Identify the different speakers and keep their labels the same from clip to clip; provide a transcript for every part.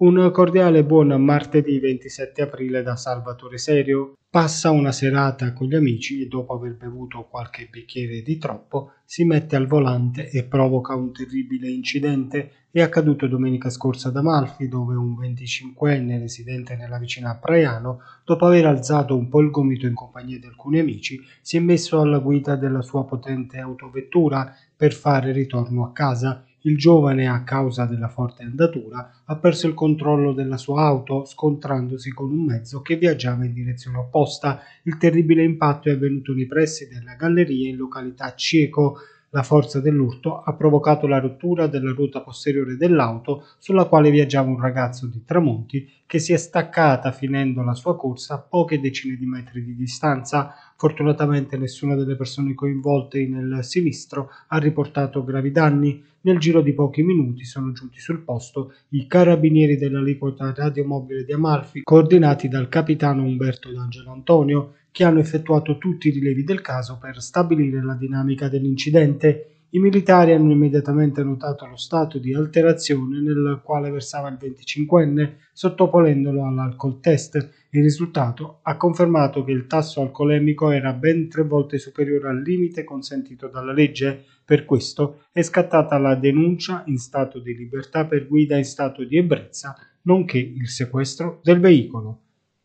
Speaker 1: Un cordiale buon martedì 27 aprile da Salvatore Serio. Passa una serata con gli amici e dopo aver bevuto qualche bicchiere di troppo si mette al volante e provoca un terribile incidente. È accaduto domenica scorsa ad Amalfi dove un 25enne residente nella vicina Praiano, dopo aver alzato un po' il gomito in compagnia di alcuni amici, si è messo alla guida della sua potente autovettura per fare ritorno a casa il giovane, a causa della forte andatura, ha perso il controllo della sua auto scontrandosi con un mezzo che viaggiava in direzione opposta. Il terribile impatto è avvenuto nei pressi della galleria in località Cieco. La forza dell'urto ha provocato la rottura della ruota posteriore dell'auto sulla quale viaggiava un ragazzo di Tramonti che si è staccata finendo la sua corsa a poche decine di metri di distanza. Fortunatamente nessuna delle persone coinvolte nel sinistro ha riportato gravi danni. Nel giro di pochi minuti sono giunti sul posto i carabinieri dell'aliquota radiomobile di Amalfi, coordinati dal capitano Umberto D'Angelo Antonio, che hanno effettuato tutti i rilevi del caso per stabilire la dinamica dell'incidente. I militari hanno immediatamente notato lo stato di alterazione nel quale versava il 25enne, sottoponendolo all'alcol test. Il risultato ha confermato che il tasso alcolemico era ben tre volte superiore al limite consentito dalla legge. Per questo è scattata la denuncia in stato di libertà per guida in stato di ebbrezza, nonché il sequestro del veicolo.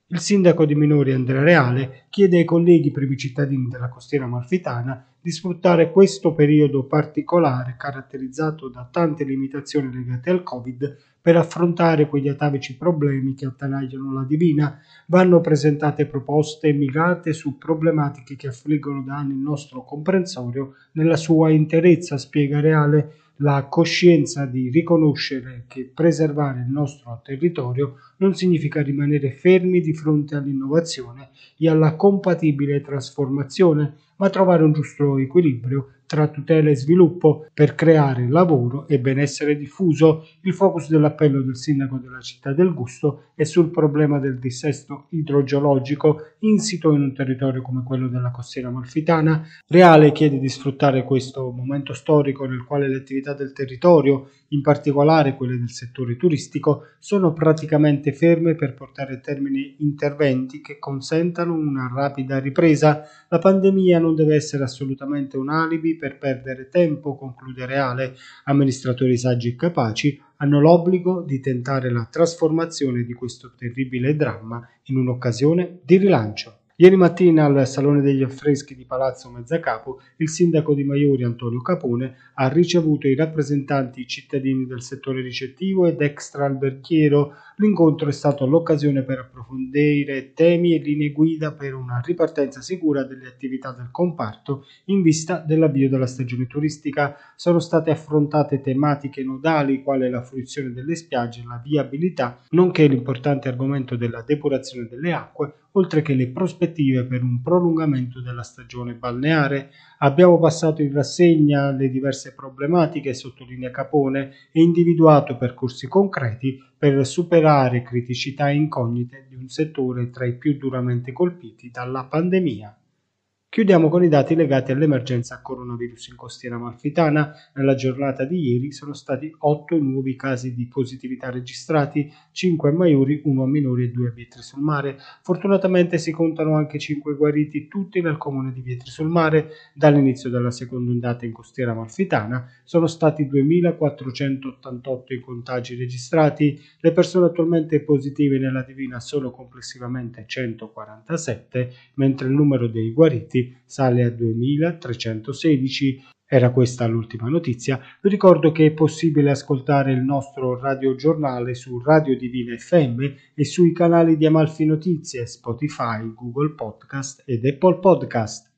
Speaker 1: Il sindaco di Minori Andrea Reale chiede ai colleghi primi cittadini della costiera amalfitana di sfruttare questo periodo particolare caratterizzato da tante limitazioni legate al Covid per affrontare quegli atavici problemi che attanagliano la Divina. Vanno presentate proposte mirate su problematiche che affliggono da anni il nostro comprensorio nella sua interezza, spiega Reale la coscienza di riconoscere che preservare il nostro territorio non significa rimanere fermi di fronte all'innovazione e alla compatibile trasformazione, ma trovare un giusto equilibrio tra tutela e sviluppo per creare lavoro e benessere diffuso. Il focus dell'appello del sindaco della città del Gusto è sul problema del dissesto idrogeologico insito in un territorio come quello della costiera malfitana. Reale chiede di sfruttare questo momento storico nel quale le attività del territorio, in particolare quelle del settore turistico, sono praticamente ferme per portare a termine interventi che consentano una rapida ripresa. La pandemia non deve essere assolutamente un alibi per perdere tempo, conclude Reale, amministratori saggi e capaci hanno l'obbligo di tentare la trasformazione di questo terribile dramma in un'occasione di rilancio. Ieri mattina al Salone degli Affreschi di Palazzo Mezzacapo il sindaco di Maiori Antonio Capone ha ricevuto i rappresentanti cittadini del settore ricettivo ed extraalberghiero. L'incontro è stato l'occasione per approfondire temi e linee guida per una ripartenza sicura delle attività del comparto in vista dell'avvio della stagione turistica. Sono state affrontate tematiche nodali quale la fruizione delle spiagge, la viabilità, nonché l'importante argomento della depurazione delle acque oltre che le prospettive per un prolungamento della stagione balneare. Abbiamo passato in rassegna le diverse problematiche, sottolinea Capone, e individuato percorsi concreti per superare criticità e incognite di un settore tra i più duramente colpiti dalla pandemia. Chiudiamo con i dati legati all'emergenza coronavirus in costiera amalfitana. Nella giornata di ieri sono stati 8 nuovi casi di positività registrati, 5 a Maiuri, 1 a Minori e 2 a Vietri sul Mare. Fortunatamente si contano anche 5 guariti, tutti nel comune di Vietri sul Mare. Dall'inizio della seconda ondata in costiera amalfitana sono stati 2488 i contagi registrati. Le persone attualmente positive nella Divina sono complessivamente 147, mentre il numero dei guariti sale a 2316. Era questa l'ultima notizia. Vi ricordo che è possibile ascoltare il nostro radiogiornale su Radio Divina FM e sui canali di Amalfi Notizie, Spotify, Google Podcast ed Apple Podcast.